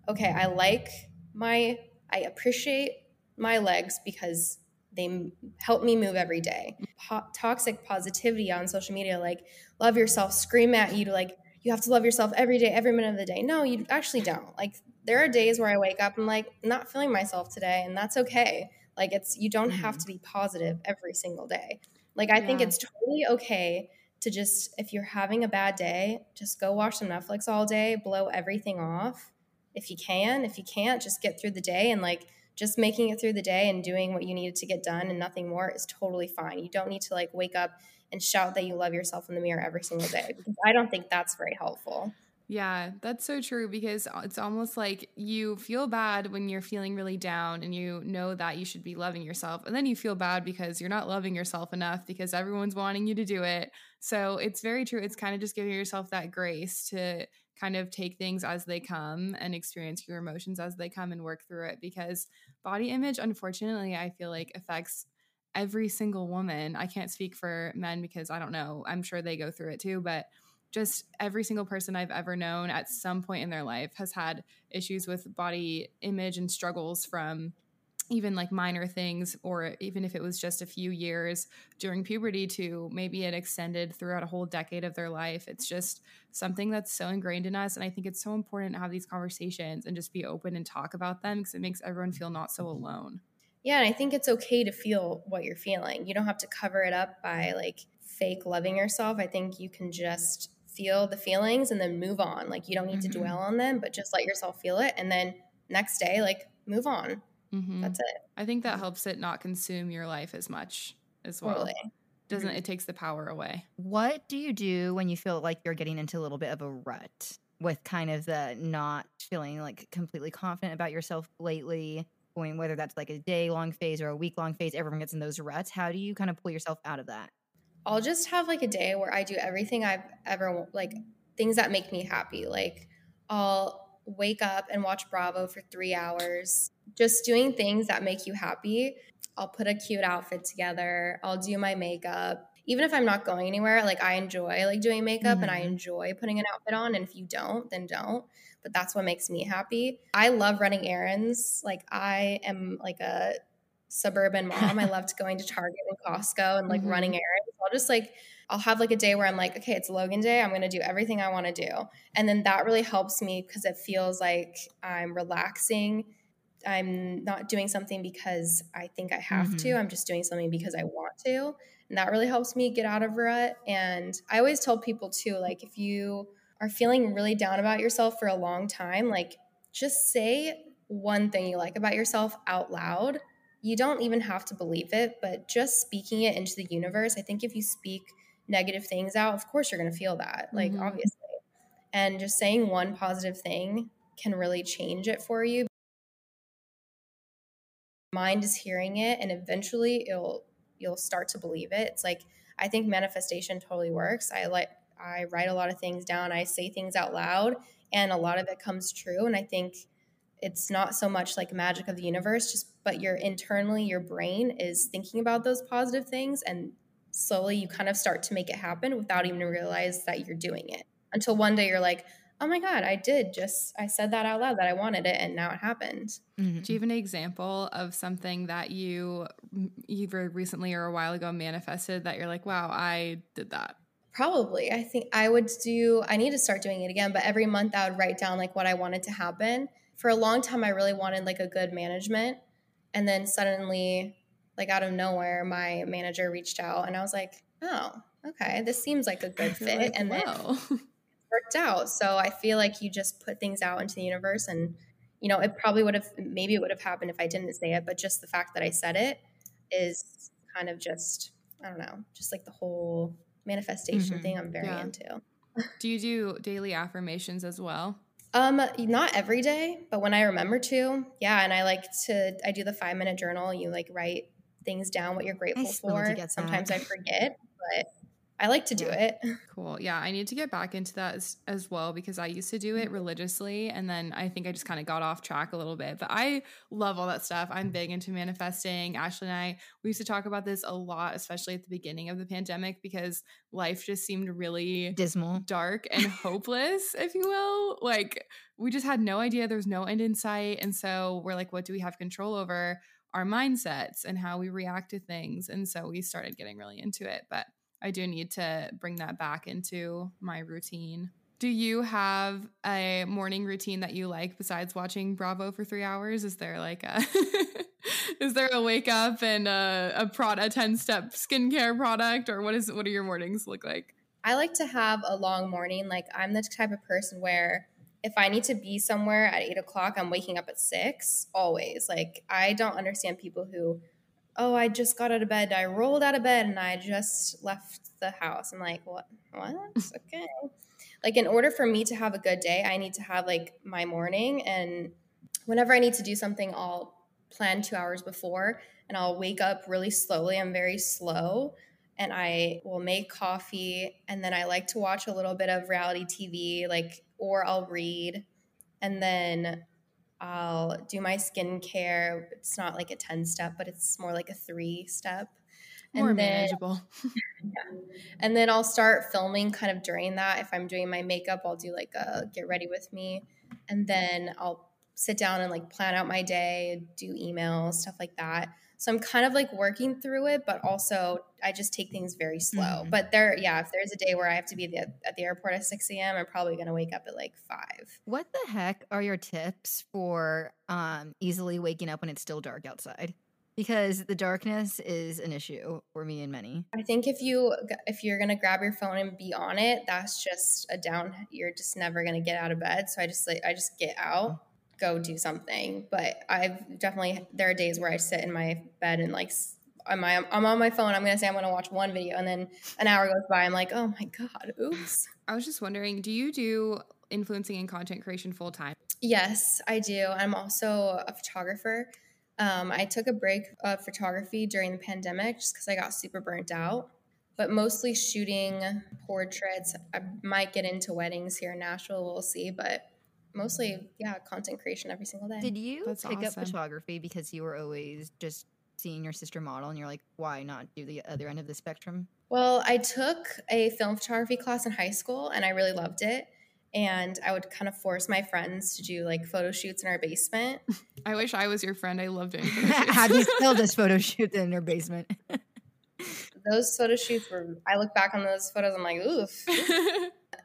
okay, I like my I appreciate my legs because they help me move every day. Po- toxic positivity on social media, like love yourself, scream at you to like, you have to love yourself every day, every minute of the day. No, you actually don't. Like, there are days where I wake up and like not feeling myself today, and that's okay. Like, it's you don't have mm-hmm. to be positive every single day. Like, I think it's totally okay to just, if you're having a bad day, just go watch some Netflix all day, blow everything off if you can. If you can't, just get through the day and like just making it through the day and doing what you needed to get done and nothing more is totally fine. You don't need to like wake up and shout that you love yourself in the mirror every single day I don't think that's very helpful. Yeah, that's so true because it's almost like you feel bad when you're feeling really down and you know that you should be loving yourself. And then you feel bad because you're not loving yourself enough because everyone's wanting you to do it. So it's very true. It's kind of just giving yourself that grace to kind of take things as they come and experience your emotions as they come and work through it because body image, unfortunately, I feel like affects every single woman. I can't speak for men because I don't know. I'm sure they go through it too, but just every single person I've ever known at some point in their life has had issues with body image and struggles from even like minor things, or even if it was just a few years during puberty to maybe it extended throughout a whole decade of their life. It's just something that's so ingrained in us. And I think it's so important to have these conversations and just be open and talk about them because it makes everyone feel not so alone. Yeah, and I think it's okay to feel what you're feeling. You don't have to cover it up by like fake loving yourself. I think you can just feel the feelings and then move on. Like you don't need Mhm. to dwell on them, but just let yourself feel it and then next day like move on. Mhm. That's it. I think that helps it not consume your life as much as well. Totally. Doesn't it takes the power away? What do you do when you feel like you're getting into a little bit of a rut with kind of the not feeling like completely confident about yourself lately? Going whether that's like a day long phase or a week long phase, everyone gets in those ruts. How do you kind of pull yourself out of that? I'll just have like a day where I do everything I've ever like things that make me happy. Like I'll wake up and watch Bravo for 3 hours, just doing things that make you happy. I'll put a cute outfit together. I'll do my makeup. Even if I'm not going anywhere, like I enjoy like doing makeup and I Mhm. enjoy putting an outfit on and if you don't, then don't. But that's what makes me happy. I love running errands. Like I am like a suburban mom. I loved going to Target and Costco and like Mhm. running errands. I'll just like I'll have like a day where I'm like, okay, it's Logan Day. I'm going to do everything I want to do. And then that really helps me because it feels like I'm relaxing. I'm not doing something because I think I have to. I'm just doing something because I want to. And that really helps me get out of rut. And I always tell people too, like if you are feeling really down about yourself for a long time, like just say one thing you like about yourself out loud. You don't even have to believe it, but just speaking it into the universe, I think if you speak negative things out, of course you're going to feel that, like Mhm. obviously. And just saying one positive thing can really change it for you. Mind is hearing it and eventually it'll you'll start to believe it. It's like I think manifestation totally works. I like I write a lot of things down, I say things out loud, and a lot of it comes true. And I think it's not so much like magic of the universe, just but your internally your brain is thinking about those positive things and slowly you kind of start to make it happen without even realize that you're doing it. Until one day you're like, "Oh my god, I did just I said that out loud that I wanted it and now it happened." Mhm. Do you have an example of something that you either recently or a while ago manifested that you're like, wow, I did that? Probably. I think I would do, I need to start doing it again, but every month I would write down like what I wanted to happen. For a long time, I really wanted like a good management. And then suddenly, like out of nowhere, my manager reached out and I was like, oh, okay, this seems like a good fit. like, and then "Whoa." it worked out. So I feel like you just put things out into the universe and you know, it probably would have, maybe it would have happened if I didn't say it, but just the fact that I said it is kind of just, I don't know, just like the whole manifestation Mhm. thing I'm very Yeah. into. Do you do daily affirmations as well? Um, not every day, but when I remember to, yeah. And I like to, I do the five minute journal. You like write things down what you're grateful still need to for. Sometimes. I forget, but I like to do it. Cool. Yeah, I need to get back into that as, as well because I used to do it mm-hmm. religiously and then I think I just kind of got off track a little bit. But I love all that stuff. I'm big into manifesting. Ashley and I, we used to talk about this a lot, especially at the beginning of the pandemic because life just seemed really Dismal. dark and hopeless, if you will. Like we just had no idea there's no end in sight. And so we're like, what do we have control over? Our mindsets and how we react to things. And so we started getting really into it. But I do need to bring that back into my routine. Do you have a morning routine that you like besides watching Bravo for three hours? Is there like a is there a wake up and a a, prod, a 10 step skincare product or what is what do your mornings look like? I like to have a long morning. Like I'm the type of person where if I need to be somewhere at eight o'clock, I'm waking up at six always. Like I don't understand people who, oh, I just got out of bed. I rolled out of bed and I just left the house. I'm like, what? What? okay. Like in order for me to have a good day, I need to have like my morning and whenever I need to do something, I'll plan two hours before and I'll wake up really slowly. I'm very slow and I will make coffee and then I like to watch a little bit of reality TV like or I'll read and then I'll do my skincare. It's not like a 10 step, but it's more like a 3 step. More and then manageable. and then I'll start filming kind of during that. If I'm doing my makeup, I'll do like a get ready with me. And then I'll sit down and like plan out my day, do emails, stuff like that. So I'm kind of like working through it, but also I just take things very slow. Mhm. But there, yeah, if there's a day where I have to be at the, at the airport at 6 a.m., I'm probably going to wake up at like 5. What the heck are your tips for um, easily waking up when it's still dark outside? Because the darkness is an issue for me and many. I think if you if you're gonna grab your phone and be on it, that's just a down. You're just never gonna get out of bed. So I just like I just get out, go do something. But I've definitely there are days where I sit in my bed and like I'm I'm on my phone. I'm gonna say I'm gonna watch one video, and then an hour goes by. I'm like, oh my god, oops. I was just wondering, do you do influencing and content creation full time? Yes, I do. I'm also a photographer. Um, I took a break of photography during the pandemic just because I got super burnt out, but mostly shooting portraits. I might get into weddings here in Nashville. We'll see, but mostly, yeah, content creation every single day. Did you That's pick awesome. up photography because you were always just seeing your sister model and you're like, why not do the other end of the spectrum? Well, I took a film photography class in high school and I really loved it. And I would kind of force my friends to do like photo shoots in our basement. I wish I was your friend. I loved doing photo shoots. How you still just photo shoot in her basement? Those photo shoots were, I look back on those photos, I'm like, oof.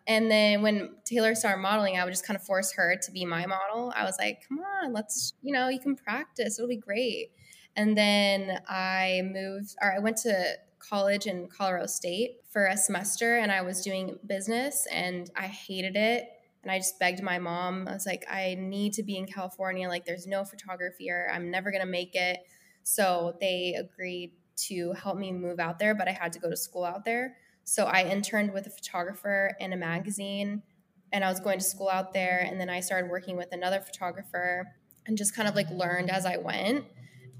And then when Taylor started modeling, I would just kind of force her to be my model. I was like, come on, let's, you know, you can practice. It'll be great. And then I moved, or I went to college in Colorado State for a semester and I was doing business and I hated it. And I just begged my mom, I was like, I need to be in California. Like, there's no photography here. I'm never going to make it. So they agreed to help me move out there, but I had to go to school out there. So I interned with a photographer in a magazine and I was going to school out there. And then I started working with another photographer and just kind of like learned as I went.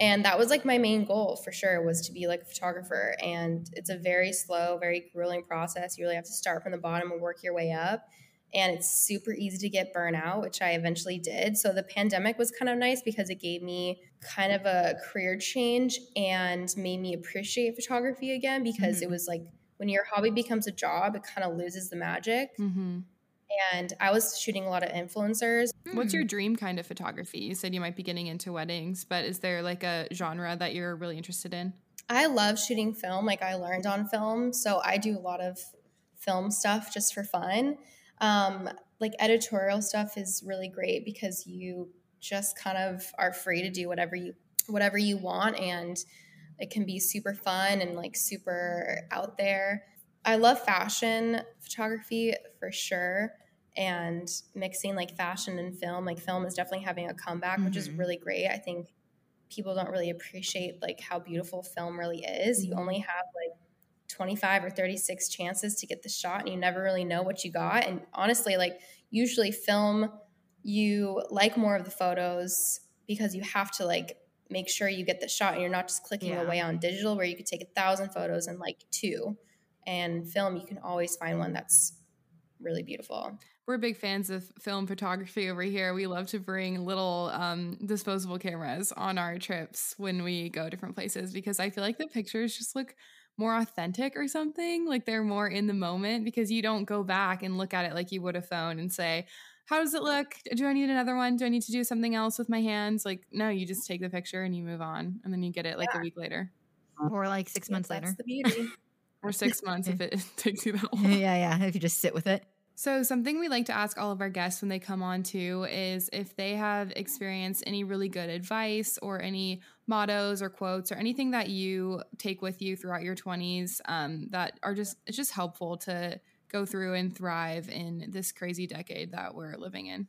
And that was like my main goal for sure was to be like a photographer. And it's a very slow, very grueling process. You really have to start from the bottom and work your way up. And it's super easy to get burnout, which I eventually did. So the pandemic was kind of nice because it gave me kind of a career change and made me appreciate photography again because it mm-hmm. was like when your hobby becomes a job, it kind of loses the magic. hmm And I was shooting a lot of influencers. What's your dream kind of photography? You said you might be getting into weddings, but is there like a genre that you're really interested in? I love shooting film. Like I learned on film, so I do a lot of film stuff just for fun. Um, like editorial stuff is really great because you just kind of are free to do whatever you whatever you want, and it can be super fun and like super out there. I love fashion photography for sure. and mixing like fashion and film. Like film is definitely having a comeback, which is Mhm. really great. I think people don't really appreciate like how beautiful film really is. You Mhm. only have like 25 or 36 chances to get the shot and you never really know what you got. And honestly, like usually film you like more of the photos because you have to like make sure you get the shot and you're not just clicking Yeah. away on digital where you could take a thousand photos and like two. And film, you can always find one that's really beautiful. We're big fans of film photography over here. We love to bring little um, disposable cameras on our trips when we go different places because I feel like the pictures just look more authentic or something. Like they're more in the moment because you don't go back and look at it like you would a phone and say, How does it look? Do I need another one? Do I need to do something else with my hands? Like, no, you just take the picture and you move on and then you get it like a week later Or like six months That's later. the beauty. or six months if it takes you that long. yeah, yeah. If you just sit with it. So, something we like to ask all of our guests when they come on too is if they have experienced any really good advice or any mottos or quotes or anything that you take with you throughout your 20s um, that are just it's just helpful to go through and thrive in this crazy decade that we're living in.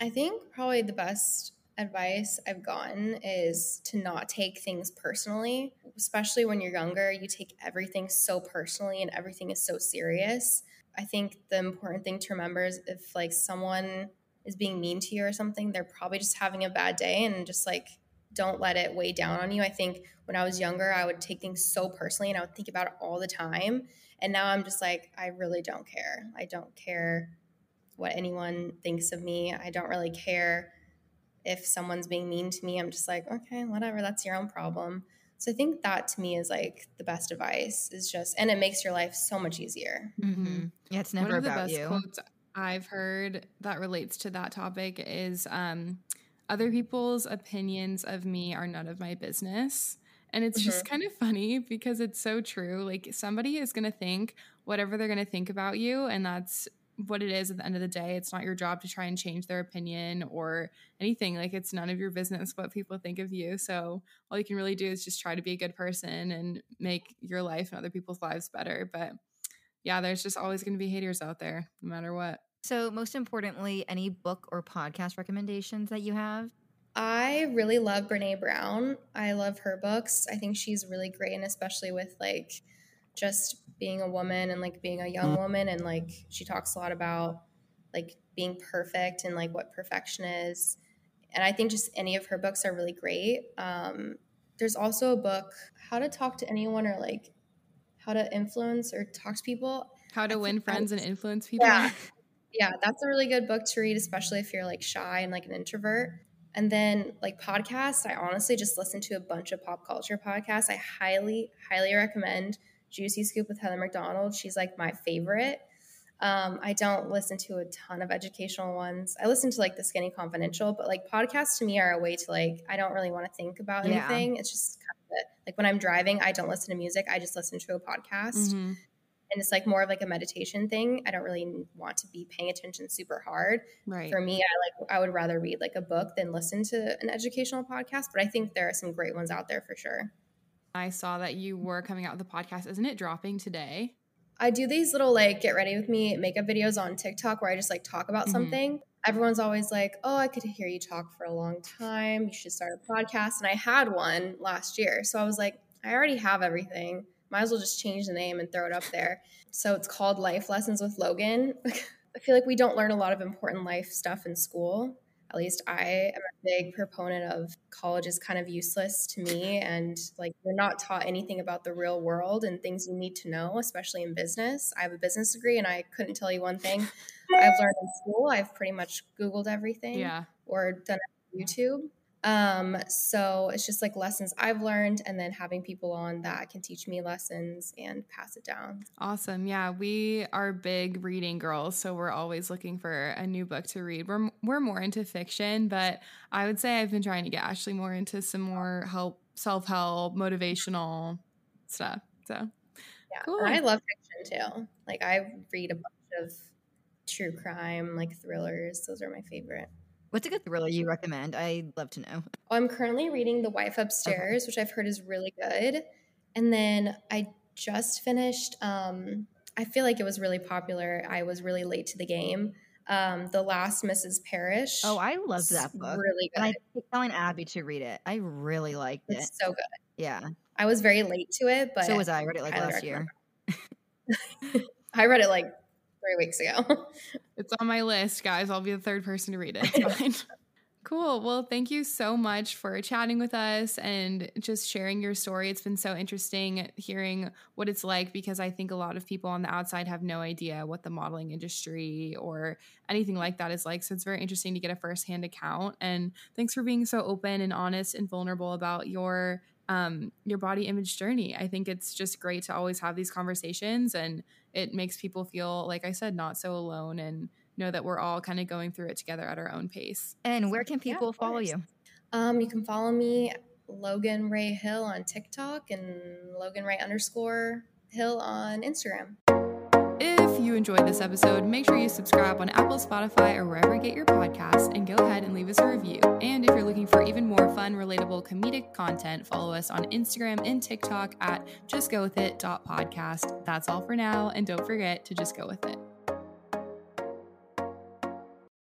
I think probably the best advice I've gotten is to not take things personally, especially when you're younger. You take everything so personally and everything is so serious. I think the important thing to remember is if like someone is being mean to you or something, they're probably just having a bad day and just like don't let it weigh down on you. I think when I was younger, I would take things so personally and I would think about it all the time. And now I'm just like, I really don't care. I don't care what anyone thinks of me. I don't really care if someone's being mean to me. I'm just like, okay, whatever, that's your own problem. So I think that to me is like the best advice is just, and it makes your life so much easier. Mm-hmm. Yeah, it's never One of the best you. quotes I've heard that relates to that topic is um, other people's opinions of me are none of my business. And it's just mm-hmm. kind of funny because it's so true. Like somebody is going to think whatever they're going to think about you. And that's what it is at the end of the day. It's not your job to try and change their opinion or anything. Like it's none of your business what people think of you. So all you can really do is just try to be a good person and make your life and other people's lives better. But yeah, there's just always going to be haters out there, no matter what. So, most importantly, any book or podcast recommendations that you have? I really love Brene Brown. I love her books. I think she's really great, and especially with like just being a woman and like being a young woman, and like she talks a lot about like being perfect and like what perfection is. And I think just any of her books are really great. Um, there's also a book, How to Talk to Anyone or like How to Influence or Talk to People. How to I win think friends and influence people. Yeah. Yeah, that's a really good book to read, especially if you're like shy and like an introvert. And then like podcasts, I honestly just listen to a bunch of pop culture podcasts. I highly, highly recommend Juicy Scoop with Heather McDonald. She's like my favorite. Um, I don't listen to a ton of educational ones. I listen to like the Skinny Confidential, but like podcasts to me are a way to like I don't really want to think about Yeah. anything. It's just kind of it. like when I'm driving, I don't listen to music. I just listen to a podcast Mhm. And it's like more of like a meditation thing. I don't really want to be paying attention super hard. Right. For me, I like I would rather read like a book than listen to an educational podcast, but I think there are some great ones out there for sure. I saw that you were coming out with a podcast. Isn't it dropping today? I do these little like get ready with me makeup videos on TikTok where I just like talk about Mhm. something. Everyone's always like, "Oh, I could hear you talk for a long time. You should start a podcast." And I had one last year. So I was like, I already have everything. Might as well just change the name and throw it up there. So it's called Life Lessons with Logan. I feel like we don't learn a lot of important life stuff in school. At least I am a big proponent of college is kind of useless to me. And like, you're not taught anything about the real world and things you need to know, especially in business. I have a business degree and I couldn't tell you one thing I've learned in school. I've pretty much Googled everything Yeah. or done it on YouTube. Um, so it's just like lessons I've learned and then having people on that can teach me lessons and pass it down. Awesome. Yeah, we are big reading girls, so we're always looking for a new book to read. We're we're more into fiction, but I would say I've been trying to get Ashley more into some more help, self-help, motivational stuff. So, Yeah. Cool. I love fiction too. Like I read a bunch of true crime, like thrillers. Those are my favorite. What's a good thriller you recommend? I'd love to know. Oh, I'm currently reading The Wife Upstairs, which I've heard is really good. And then I just finished um I feel like it was really popular. I was really late to the game. um, The Last Mrs. Parrish. Oh, I loved that book. Really good. And I keep telling Abby to read it. I really liked it. it's so good. Yeah. I was very late to it, but so was I. I read it like last year. I read it like three weeks ago. It's on my list, guys. I'll be the third person to read it. It's fine. Cool. Well, thank you so much for chatting with us and just sharing your story. It's been so interesting hearing what it's like because I think a lot of people on the outside have no idea what the modeling industry or anything like that is like. So it's very interesting to get a firsthand account. And thanks for being so open and honest and vulnerable about your um, your body image journey. I think it's just great to always have these conversations and it makes people feel, like I said, not so alone and know that we're all kind of going through it together at our own pace. And where can people of follow you? Um, you can follow me, Logan Rae Hill on TikTok and Logan Rae underscore Hill on Instagram. Enjoyed this episode, make sure you subscribe on Apple, Spotify, or wherever you get your podcasts, and go ahead and leave us a review. And if you're looking for even more fun, relatable, comedic content, follow us on Instagram and TikTok at justgowithit.podcast. That's all for now, and don't forget to just go with it.